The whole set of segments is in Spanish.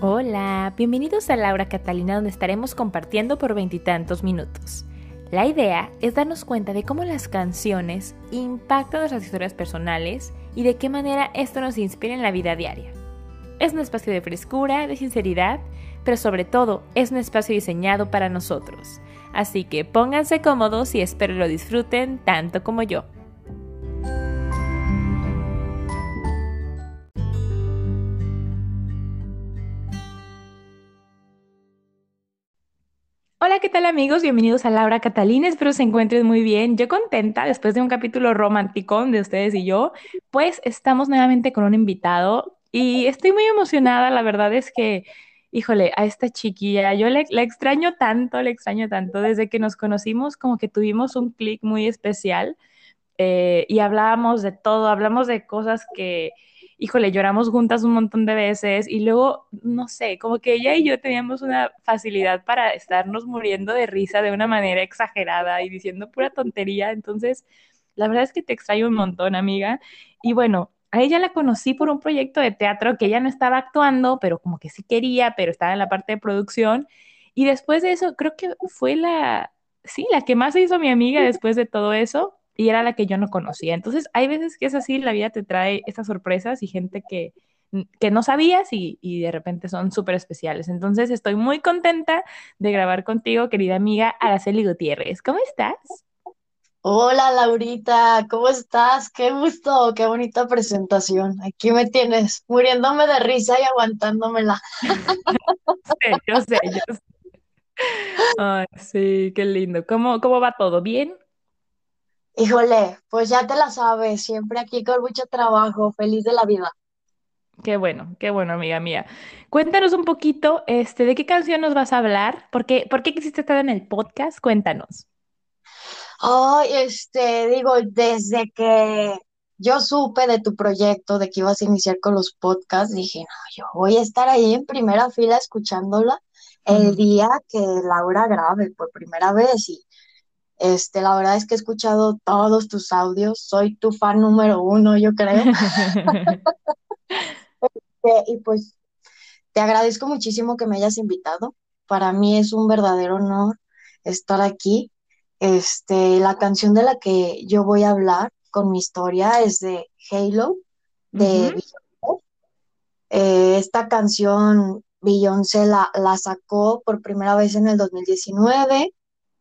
Hola, bienvenidos a Laura Catalina donde estaremos compartiendo por veintitantos minutos. La idea es darnos cuenta de cómo las canciones impactan nuestras historias personales y de qué manera esto nos inspira en la vida diaria. Es un espacio de frescura, de sinceridad, pero sobre todo es un espacio diseñado para nosotros. Así que pónganse cómodos y espero lo disfruten tanto como yo. Hola, ¿qué tal amigos? Bienvenidos a Laura Catalina, espero se encuentren muy bien. Yo contenta, después de un capítulo romántico de ustedes y yo, pues estamos nuevamente con un invitado y estoy muy emocionada, la verdad es que, híjole, a esta chiquilla, yo la extraño tanto, le extraño tanto, desde que nos conocimos como que tuvimos un clic muy especial eh, y hablábamos de todo, hablamos de cosas que híjole, lloramos juntas un montón de veces y luego, no sé, como que ella y yo teníamos una facilidad para estarnos muriendo de risa de una manera exagerada y diciendo pura tontería. Entonces, la verdad es que te extraño un montón, amiga. Y bueno, a ella la conocí por un proyecto de teatro que ella no estaba actuando, pero como que sí quería, pero estaba en la parte de producción. Y después de eso, creo que fue la, sí, la que más se hizo mi amiga después de todo eso y era la que yo no conocía. Entonces, hay veces que es así, la vida te trae estas sorpresas y gente que, que no sabías y, y de repente son súper especiales. Entonces, estoy muy contenta de grabar contigo, querida amiga Araceli Gutiérrez. ¿Cómo estás? Hola Laurita, ¿cómo estás? Qué gusto, qué bonita presentación. Aquí me tienes, muriéndome de risa y aguantándomela. Sí, yo sé, yo sé. Ay, sí, qué lindo. ¿Cómo, cómo va todo? ¿Bien? Híjole, pues ya te la sabes, siempre aquí con mucho trabajo, feliz de la vida. Qué bueno, qué bueno, amiga mía. Cuéntanos un poquito, este, ¿de qué canción nos vas a hablar? ¿Por qué, por qué quisiste estar en el podcast? Cuéntanos. Ay, este, digo, desde que yo supe de tu proyecto, de que ibas a iniciar con los podcasts, dije, no, yo voy a estar ahí en primera fila escuchándola el día que Laura grabe por primera vez y este, la verdad es que he escuchado todos tus audios, soy tu fan número uno, yo creo. Eh, y pues te agradezco muchísimo que me hayas invitado. Para mí es un verdadero honor estar aquí. Este, la canción de la que yo voy a hablar con mi historia es de Halo, de. Eh, esta canción Beyoncé la, la sacó por primera vez en el 2019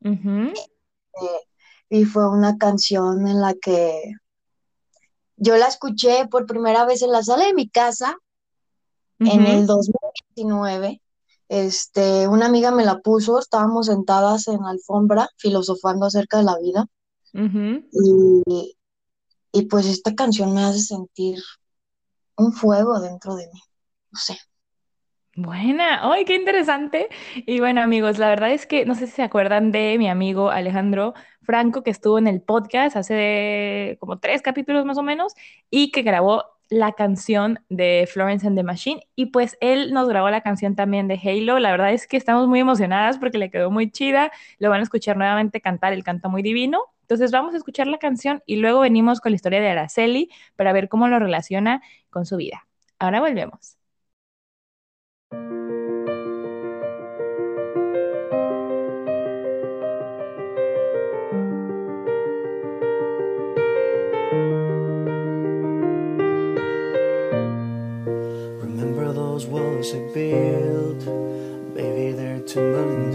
ujú, eh, y fue una canción en la que yo la escuché por primera vez en la sala de mi casa en ujú, el 2019. Este, una amiga me la puso, estábamos sentadas en la alfombra filosofando acerca de la vida y, y pues esta canción me hace sentir un fuego dentro de mí, no sé. Buena, ¡ay, qué interesante! Y bueno, amigos, la verdad es que no sé si se acuerdan de mi amigo Alejandro Franco, que estuvo en el podcast hace como tres capítulos más o menos, y que grabó la canción de Florence and the Machine. Y pues él nos grabó la canción también de Halo. La verdad es que estamos muy emocionadas porque le quedó muy chida. Lo van a escuchar nuevamente cantar, él canta muy divino. Entonces vamos a escuchar la canción y luego venimos con la historia de Araceli para ver cómo lo relaciona con su vida. Ahora volvemos. Remember those walls I built? Baby, they're tumbling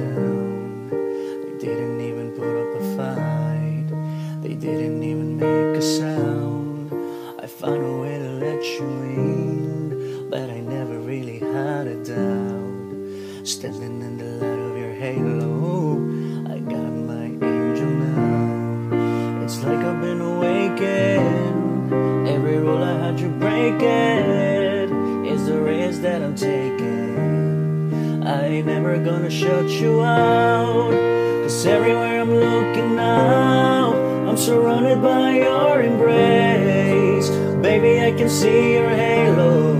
I'm surrounded by your embrace. Baby, I can see your halo.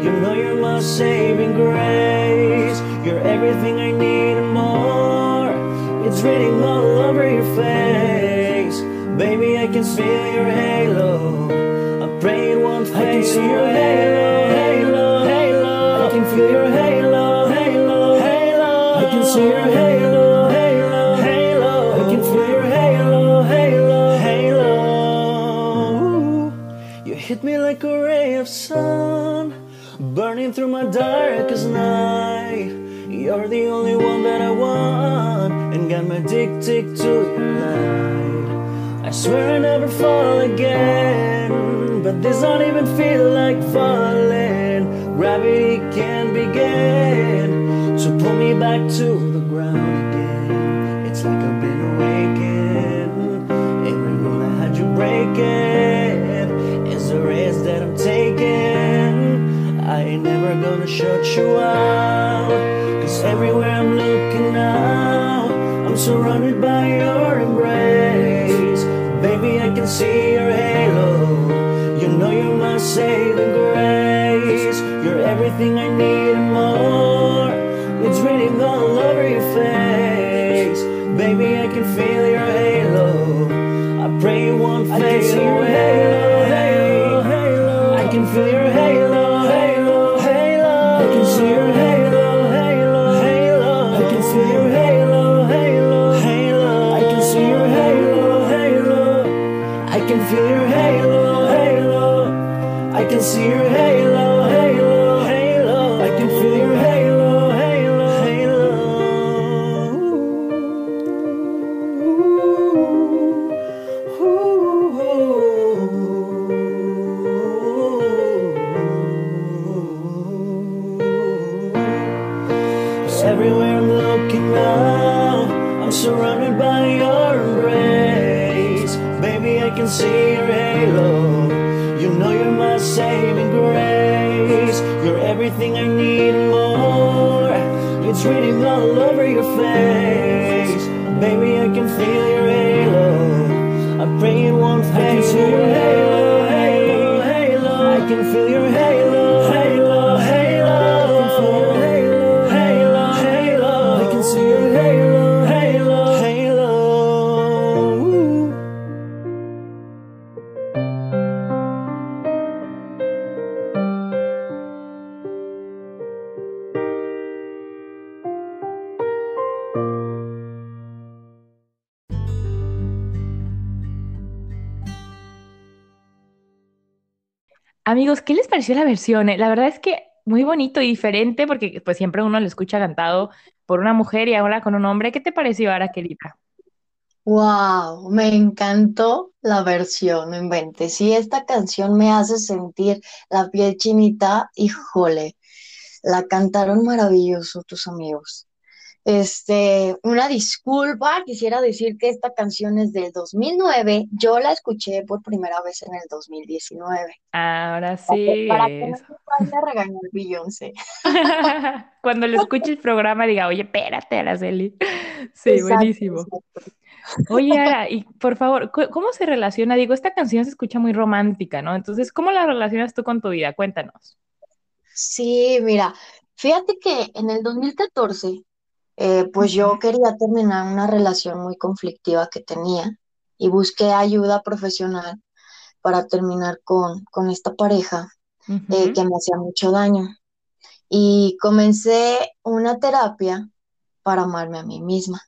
You know you're my saving grace. You're everything I need and more. It's written all over your face. Baby, I can feel your halo. I pray it won't fade. I can see your halo, halo, halo. I can feel your halo. halo, halo. I can see your halo, hit me like a ray of sun, burning through my darkest night. You're the only one that I want, and got me addicted to your light. I swear I never fall again, but this don't even feel like falling. Gravity can begin to pull me back to Yeshua. Everything I need and more. It's raining all over your face. Amigos, ¿qué les pareció la versión? Eh, La verdad es que muy bonito y diferente porque pues siempre uno lo escucha cantado por una mujer y ahora con un hombre. ¿Qué te pareció, Araquelita? Wow, me encantó la versión, no inventes. Sí, esta canción me hace sentir la piel chinita, híjole, la cantaron maravilloso tus amigos. Este, una disculpa, quisiera decir que esta canción es del 2009, yo la escuché por primera vez en el 2019. Ahora sí. para que no a regañar Beyoncé. Cuando lo escuche el programa diga, oye, espérate, Araceli. Sí, Exacto, buenísimo. exacto. Oye, Ara, y por favor, ¿cómo se relaciona? Digo, esta canción se escucha muy romántica, ¿no? Entonces, ¿cómo la relacionas tú con tu vida? Cuéntanos. Sí, mira, fíjate que en el 2014, eh, pues yo quería terminar una relación muy conflictiva que tenía y busqué ayuda profesional para terminar con, con esta pareja eh, que me hacía mucho daño. Y comencé una terapia para amarme a mí misma.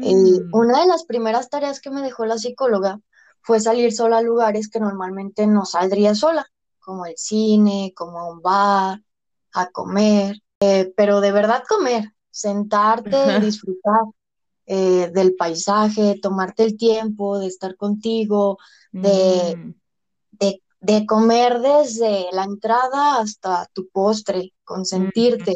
Y Mm, una de las primeras tareas que me dejó la psicóloga fue salir sola a lugares que normalmente no saldría sola, como el cine, como a un bar, a comer, eh, pero de verdad comer, sentarte disfrutar eh, del paisaje, tomarte el tiempo de estar contigo, de, mm, de, de comer desde la entrada hasta tu postre, mm. consentirte.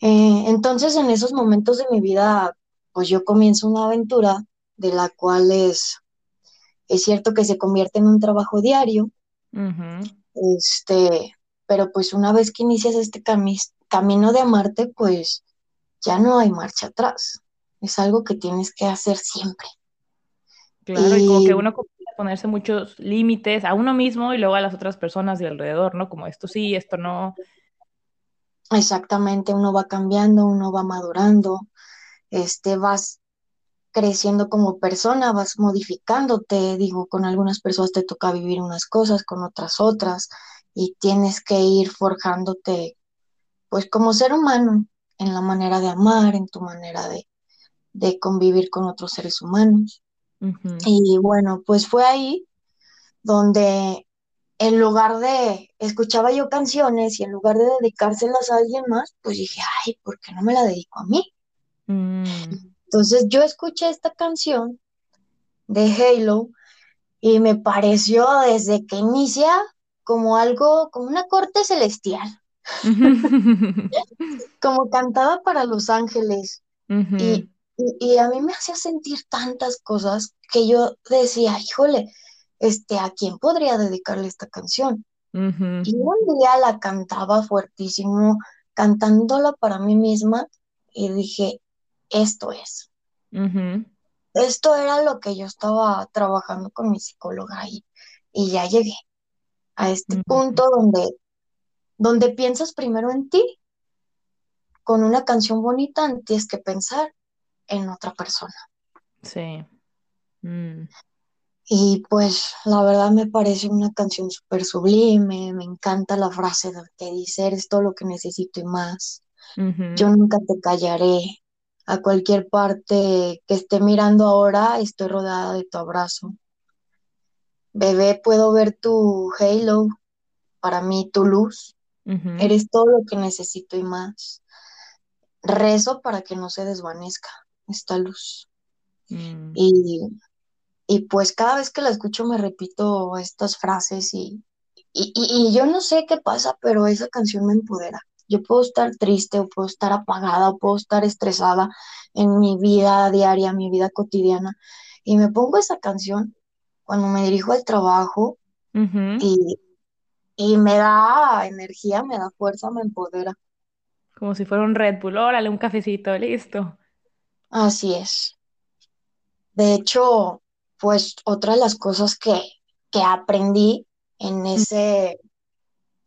Eh, entonces, en esos momentos de mi vida, pues yo comienzo una aventura de la cual es, es cierto que se convierte en un trabajo diario, este, pero pues una vez que inicias este cami- camino de amarte, pues ya no hay marcha atrás. Es algo que tienes que hacer siempre. Claro, y como que uno ponerse muchos límites a uno mismo y luego a las otras personas de alrededor, ¿no? Como esto sí, esto no. exactamente uno va cambiando, uno va madurando, este, vas creciendo como persona, vas modificándote, digo, con algunas personas te toca vivir unas cosas, con otras otras, y tienes que ir forjándote, pues como ser humano, en la manera de amar, en tu manera de, de convivir con otros seres humanos. Y bueno, pues fue ahí donde en lugar de, escuchaba yo canciones y en lugar de dedicárselas a alguien más, pues dije, ay, ¿por qué no me la dedico a mí? Mm, Entonces yo escuché esta canción de Halo y me pareció desde que inicia como algo, como una corte celestial, como cantada para los ángeles. Y, y, y a mí me hacía sentir tantas cosas que yo decía, híjole, este, ¿a quién podría dedicarle esta canción? Y un día la cantaba fuertísimo, cantándola para mí misma, y dije, esto es. Esto era lo que yo estaba trabajando con mi psicóloga y, y ya llegué a este punto donde, donde piensas primero en ti, con una canción bonita antes que pensar en otra persona. Sí. Mm. Y pues la verdad me parece una canción súper sublime, me encanta la frase de- que dice, eres todo lo que necesito y más. Yo nunca te callaré. A cualquier parte que esté mirando ahora, estoy rodeada de tu abrazo. Bebé, puedo ver tu halo, para mí tu luz. Eres todo lo que necesito y más. Rezo para que no se desvanezca esta luz. Mm. Y, y pues cada vez que la escucho me repito estas frases y, y, y- yo no sé qué pasa, pero esa canción me empodera. Yo puedo estar triste o puedo estar apagada o puedo estar estresada en mi vida diaria, mi vida cotidiana. Y me pongo esa canción cuando me dirijo al trabajo y, y me da energía, me da fuerza, me empodera. Como si fuera un Red Bull. Órale, un cafecito, listo. Así es. De hecho, pues otra de las cosas que, que aprendí en ese,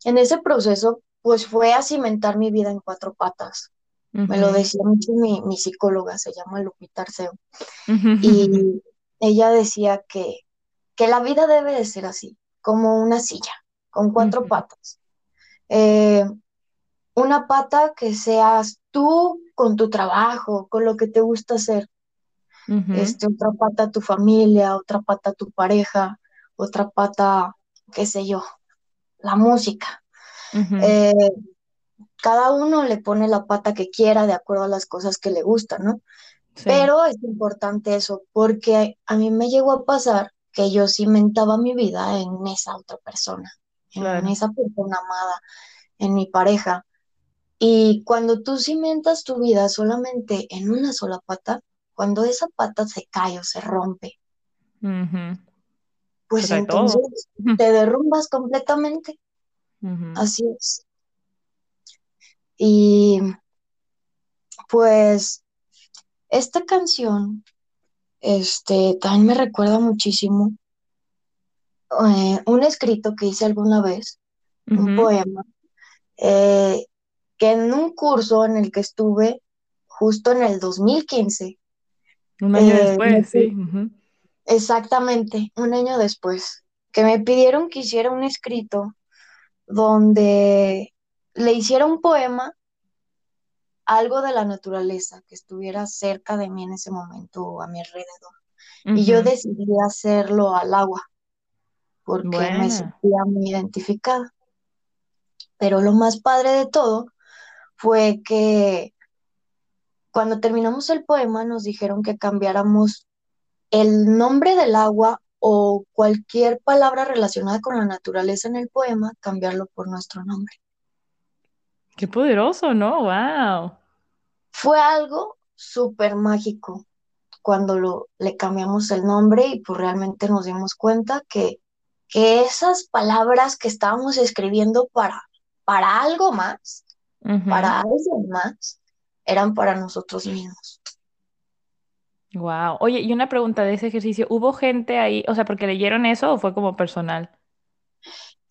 en ese proceso, pues fue a cimentar mi vida en cuatro patas. Me lo decía mucho mi, mi psicóloga, se llama Lupita Arceo, y ella decía que, que la vida debe de ser así, como una silla, con cuatro patas. Eh, una pata que seas tú con tu trabajo, con lo que te gusta hacer. Este, otra pata tu familia, otra pata tu pareja, otra pata, qué sé yo, la música. Eh, cada uno le pone la pata que quiera de acuerdo a las cosas que le gustan, ¿no? Sí. Pero es importante eso, porque a mí me llegó a pasar que yo cimentaba mi vida en esa otra persona, en esa persona amada, en mi pareja. Y cuando tú cimentas tu vida solamente en una sola pata, cuando esa pata se cae o se rompe, pues todo. entonces te derrumbas completamente. Así es. Y pues esta canción, este, también me recuerda muchísimo eh, un escrito que hice alguna vez, un poema, eh, que en un curso en el que estuve justo en el 2015, Un año eh, después, sí. exactamente un año después, que me pidieron que hiciera un escrito donde le hiciera un poema algo de la naturaleza que estuviera cerca de mí en ese momento o a mi alrededor. Y yo decidí hacerlo al agua porque me sentía muy identificada. Pero lo más padre de todo fue que cuando terminamos el poema nos dijeron que cambiáramos el nombre del agua o cualquier palabra relacionada con la naturaleza en el poema, cambiarlo por nuestro nombre. Qué poderoso, ¿no? Wow. Fue algo súper mágico cuando lo, le cambiamos el nombre y pues realmente nos dimos cuenta que, que esas palabras que estábamos escribiendo para, para algo más, para alguien más, eran para nosotros mismos. Wow. Oye, y una pregunta de ese ejercicio, ¿hubo gente ahí, o sea, porque leyeron eso o fue como personal?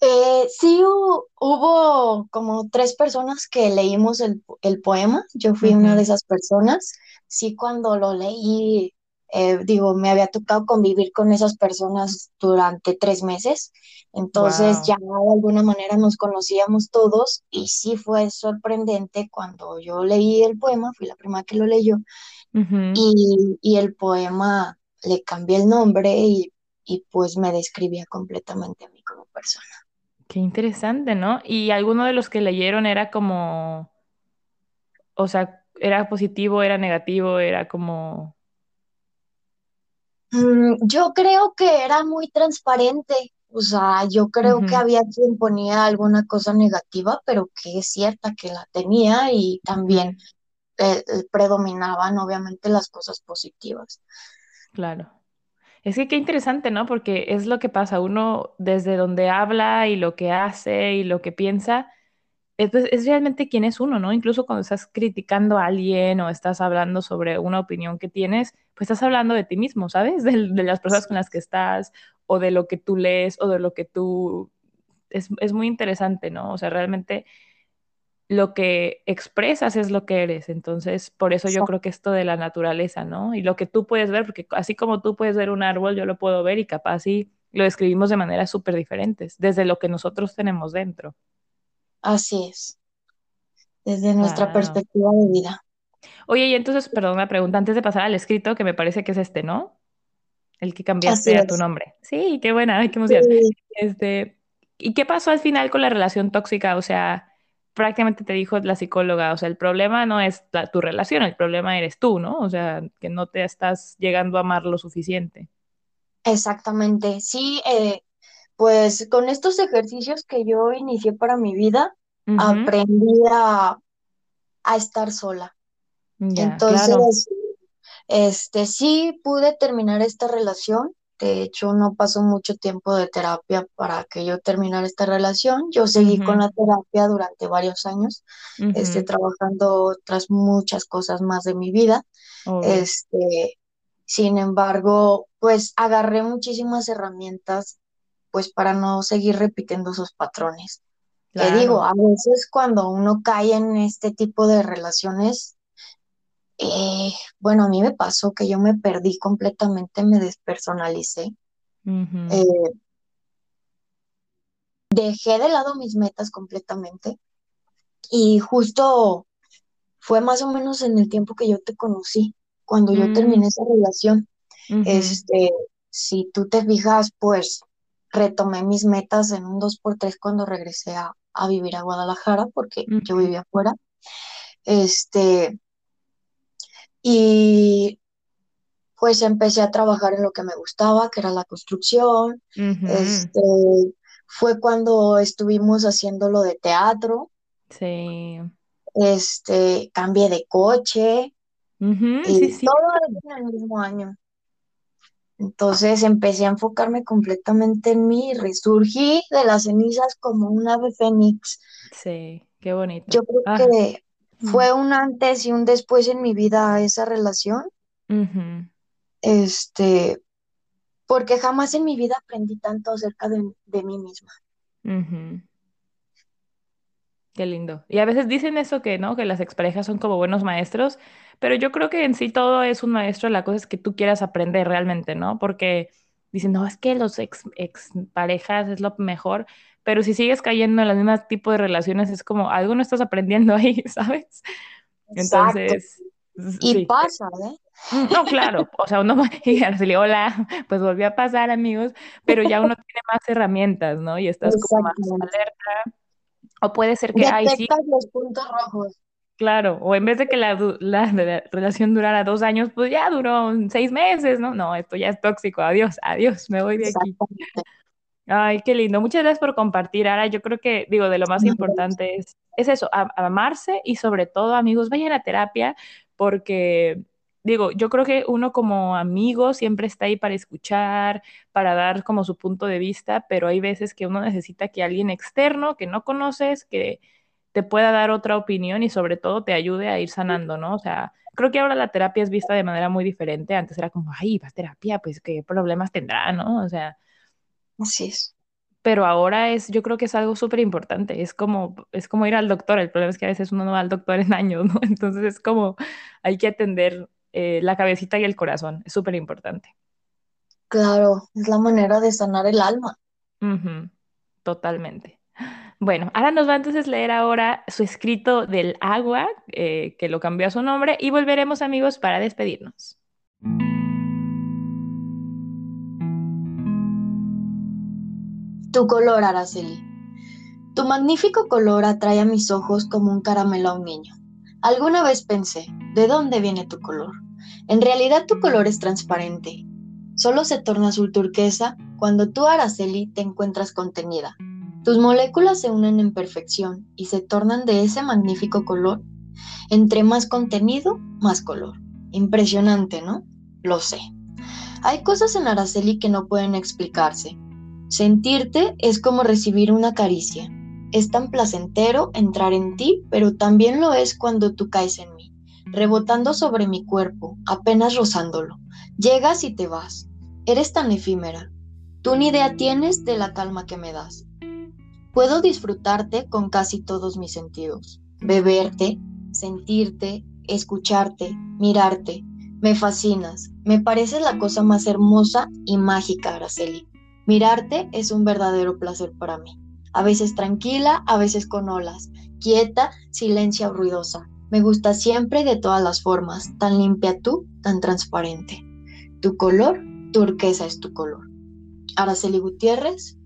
Eh, sí hu- hubo como tres personas que leímos el, el poema, yo fui una de esas personas, sí cuando lo leí eh, digo, me había tocado convivir con esas personas durante tres meses, entonces Wow. ya de alguna manera nos conocíamos todos y sí fue sorprendente cuando yo leí el poema, fui la primera que lo leyó y, y el poema le cambié el nombre y, y pues me describía completamente a mí como persona. Qué interesante, ¿no? Y alguno de los que leyeron era como, o sea, era positivo, era negativo, era como, yo creo que era muy transparente, o sea, yo creo que había quien ponía alguna cosa negativa, pero que es cierta que la tenía y también eh, eh, predominaban obviamente las cosas positivas. claro. Es que qué interesante, ¿no? Porque es lo que pasa, uno desde donde habla y lo que hace y lo que piensa, es, pues, es realmente quién es uno, ¿no? Incluso cuando estás criticando a alguien o estás hablando sobre una opinión que tienes, pues estás hablando de ti mismo, ¿sabes? De, las personas con las que estás o de lo que tú lees o de lo que tú... Es, es muy interesante, ¿no? O sea, realmente lo que expresas es lo que eres. Entonces, por eso yo creo que esto de la naturaleza, ¿no? Y lo que tú puedes ver, porque así como tú puedes ver un árbol, yo lo puedo ver y capaz sí lo describimos de maneras súper diferentes, desde lo que nosotros tenemos dentro. Así es, desde nuestra Wow. perspectiva de vida. Oye, y entonces, perdón, una pregunta antes de pasar al escrito, que me parece que es este, ¿no? El que cambiaste a tu nombre. Sí, qué buena, qué emoción. Sí, Este, ¿y qué pasó al final con la relación tóxica? O sea, prácticamente te dijo la psicóloga, o sea, el problema no es la- tu relación, el problema eres tú, ¿no? O sea, que no te estás llegando a amar lo suficiente. exactamente. Sí, eh, pues con estos ejercicios que yo inicié para mi vida, aprendí a, a estar sola. Ya, claro. Entonces, este, sí pude terminar esta relación. De hecho, no pasó mucho tiempo de terapia para que yo terminara esta relación. Yo seguí con la terapia durante varios años, este, trabajando otras muchas cosas más de mi vida. Este, sin embargo, pues agarré muchísimas herramientas, pues para no seguir repitiendo esos patrones. Que digo, a veces cuando uno cae en este tipo de relaciones, eh, bueno, a mí me pasó que yo me perdí completamente, me despersonalicé, eh, dejé de lado mis metas completamente y justo fue más o menos en el tiempo que yo te conocí, cuando yo mm, terminé esa relación. Este, si tú te fijas, pues retomé mis metas en un dos por tres cuando regresé a, a vivir a Guadalajara, porque yo vivía afuera. Este, y pues empecé a trabajar en lo que me gustaba, que era la construcción. Este, fue cuando estuvimos haciendo lo de teatro. Sí. Este, cambié de coche y sí, sí. todo en el mismo año. Entonces empecé a enfocarme completamente en mí y resurgí de las cenizas como un ave fénix. Sí, qué bonito. Yo creo Ah, que fue un antes y un después en mi vida esa relación, ujú, este, porque jamás en mi vida aprendí tanto acerca de, de mí misma. Qué lindo. Y a veces dicen eso que, ¿no? Que las exparejas son como buenos maestros, pero yo creo que en sí todo es un maestro, la cosa es que tú quieras aprender realmente, ¿no? Porque dicen, no, es que los ex, ex parejas es lo mejor, pero si sigues cayendo en los mismos tipos de relaciones es como algo no estás aprendiendo ahí, ¿sabes? Exacto. Entonces, Y sí. pasa, ¿eh? No, claro, o sea, uno va y decirle, hola, pues volvió a pasar, amigos, pero ya uno tiene más herramientas, ¿no? Y estás como más alerta. O puede ser que, ay, sí, Detectas los puntos rojos. claro, o en vez de que la, la, la relación durara dos años, pues ya duró seis meses, ¿no? No, esto ya es tóxico, adiós, adiós, me voy de aquí. Ay, qué lindo. Muchas gracias por compartir. Ahora, yo creo que, digo, de lo más importante es, es eso, a- amarse y sobre todo, amigos, vayan a terapia porque, digo, yo creo que uno como amigo siempre está ahí para escuchar, para dar como su punto de vista, pero hay veces que uno necesita que alguien externo que no conoces, que te pueda dar otra opinión y sobre todo te ayude a ir sanando, ¿no? O sea, creo que ahora la terapia es vista de manera muy diferente. Antes era como, ay, vas a terapia, pues qué problemas tendrá, ¿no? O sea Así es. pero ahora es, yo creo que es algo súper importante, es como, es como ir al doctor, el problema es que a veces uno no va al doctor en años, ¿no? Entonces es como, hay que atender eh, la cabecita y el corazón. Es súper importante. Claro, es la manera de sanar el alma. Totalmente. Bueno, ahora nos va entonces a leer ahora su escrito del agua, eh, que lo cambió a su nombre, y volveremos amigos para despedirnos. Tu color, Araceli. Tu magnífico color atrae a mis ojos como un caramelo a un niño. Alguna vez pensé, ¿de dónde viene tu color? En realidad tu color es transparente. Solo se torna azul turquesa cuando tú, Araceli, te encuentras contenida. Tus moléculas se unen en perfección y se tornan de ese magnífico color. Entre más contenido, más color. Impresionante, ¿no? Lo sé. Hay cosas en Araceli que no pueden explicarse. Sentirte es como recibir una caricia. Es tan placentero entrar en ti, pero también lo es cuando tú caes en mí, rebotando sobre mi cuerpo, apenas rozándolo. Llegas y te vas. Eres tan efímera. Tú ni idea tienes de la calma que me das. Puedo disfrutarte con casi todos mis sentidos. Beberte, sentirte, escucharte, mirarte. Me fascinas. Me pareces la cosa más hermosa y mágica, Araceli. Mirarte es un verdadero placer para mí. A veces tranquila, a veces con olas, quieta, silencia ruidosa. Me gusta siempre de todas las formas, tan limpia tú, tan transparente. Tu color, turquesa es tu color. Araceli Gutiérrez,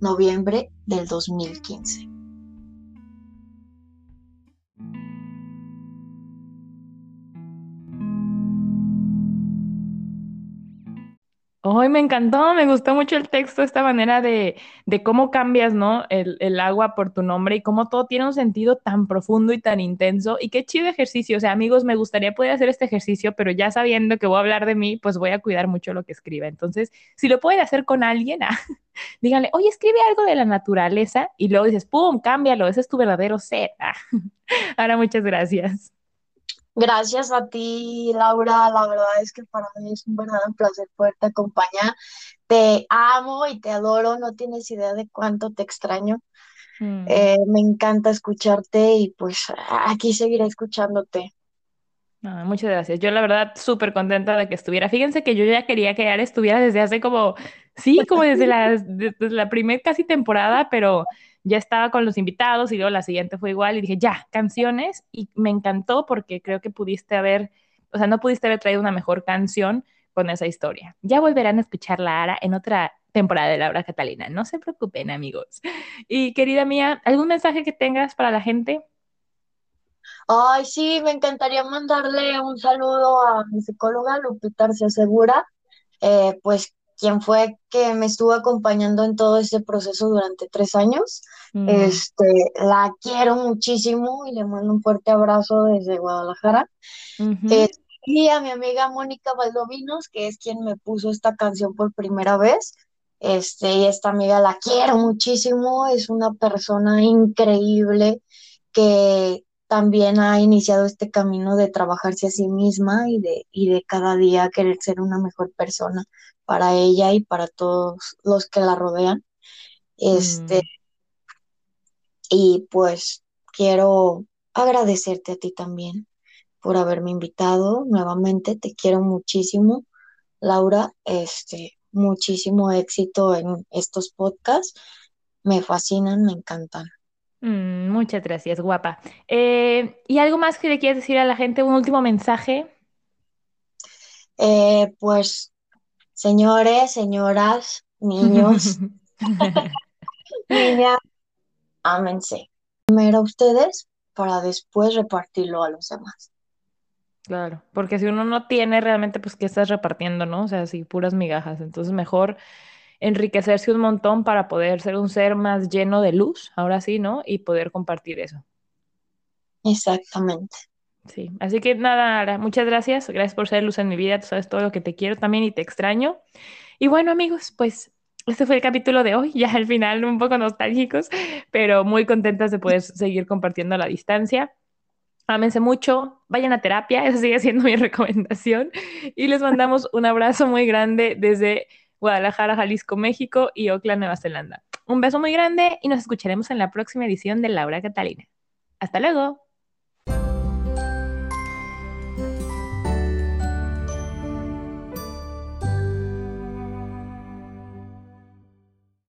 noviembre del 2015. Hoy me encantó, me gustó mucho el texto, esta manera de, de cómo cambias, ¿no? El, el agua por tu nombre y cómo todo tiene un sentido tan profundo y tan intenso. Y qué chido ejercicio. O sea, amigos, me gustaría poder hacer este ejercicio, pero ya sabiendo que voy a hablar de mí, pues voy a cuidar mucho lo que escriba. Entonces, si lo pueden hacer con alguien, ah, díganle, oye, escribe algo de la naturaleza y luego dices, ¡pum!, cámbialo, ese es tu verdadero ser. Ah, Ahora, muchas gracias. Gracias a ti, Laura. La verdad es que para mí es un verdadero placer poderte acompañar. Te amo y te adoro. No tienes idea de cuánto te extraño. Mm. Eh, me encanta escucharte y pues aquí seguiré escuchándote. Ah, muchas gracias. Yo la verdad súper contenta de que estuviera. Fíjense que yo ya quería que Ara estuviera desde hace como, sí, como desde la, desde la primer casi temporada, pero ya estaba con los invitados y luego la siguiente fue igual y dije, ya, canciones y me encantó porque creo que pudiste haber, o sea, no pudiste haber traído una mejor canción con esa historia. Ya volverán a escuchar la Ara en otra temporada de Laura Catalina. No se preocupen, amigos. Y querida mía, ¿algún mensaje que tengas para la gente? Ay, sí, me encantaría mandarle un saludo a mi psicóloga Lupita Arcea Segura, eh, pues quien fue que me estuvo acompañando en todo este proceso durante tres años. Mm, Este, la quiero muchísimo y le mando un fuerte abrazo desde Guadalajara. Eh, y a mi amiga Mónica Valdovinos, que es quien me puso esta canción por primera vez. Este, y esta amiga la quiero muchísimo, es una persona increíble que también ha iniciado este camino de trabajarse a sí misma y de, y de cada día querer ser una mejor persona para ella y para todos los que la rodean. Este, Mm, y pues quiero agradecerte a ti también por haberme invitado nuevamente. Te quiero muchísimo, Laura. Este, muchísimo éxito en estos podcasts. Me fascinan, me encantan. Mm, muchas gracias, guapa. Eh, ¿y algo más que le quieras decir a la gente? ¿Un último mensaje? Eh, pues, señores, señoras, niños, niñas, ámense. Primero ustedes para después repartirlo a los demás. Claro, porque si uno no tiene realmente, pues, ¿qué estás repartiendo, no? O sea, sí, puras migajas. Entonces, mejor enriquecerse un montón para poder ser un ser más lleno de luz, ahora sí, ¿no? Y poder compartir eso. Exactamente. Sí, así que nada, Ara, muchas gracias. Gracias por ser luz en mi vida. Tú sabes todo lo que te quiero también y te extraño. Y bueno, amigos, pues este fue el capítulo de hoy, ya al final un poco nostálgicos, pero muy contentas de poder seguir compartiendo a la distancia. Ámense mucho, vayan a terapia, esa sigue siendo mi recomendación. Y les mandamos un abrazo muy grande desde Guadalajara, Jalisco, México y Auckland, Nueva Zelanda. Un beso muy grande y nos escucharemos en la próxima edición de Laura Catalina. Hasta luego.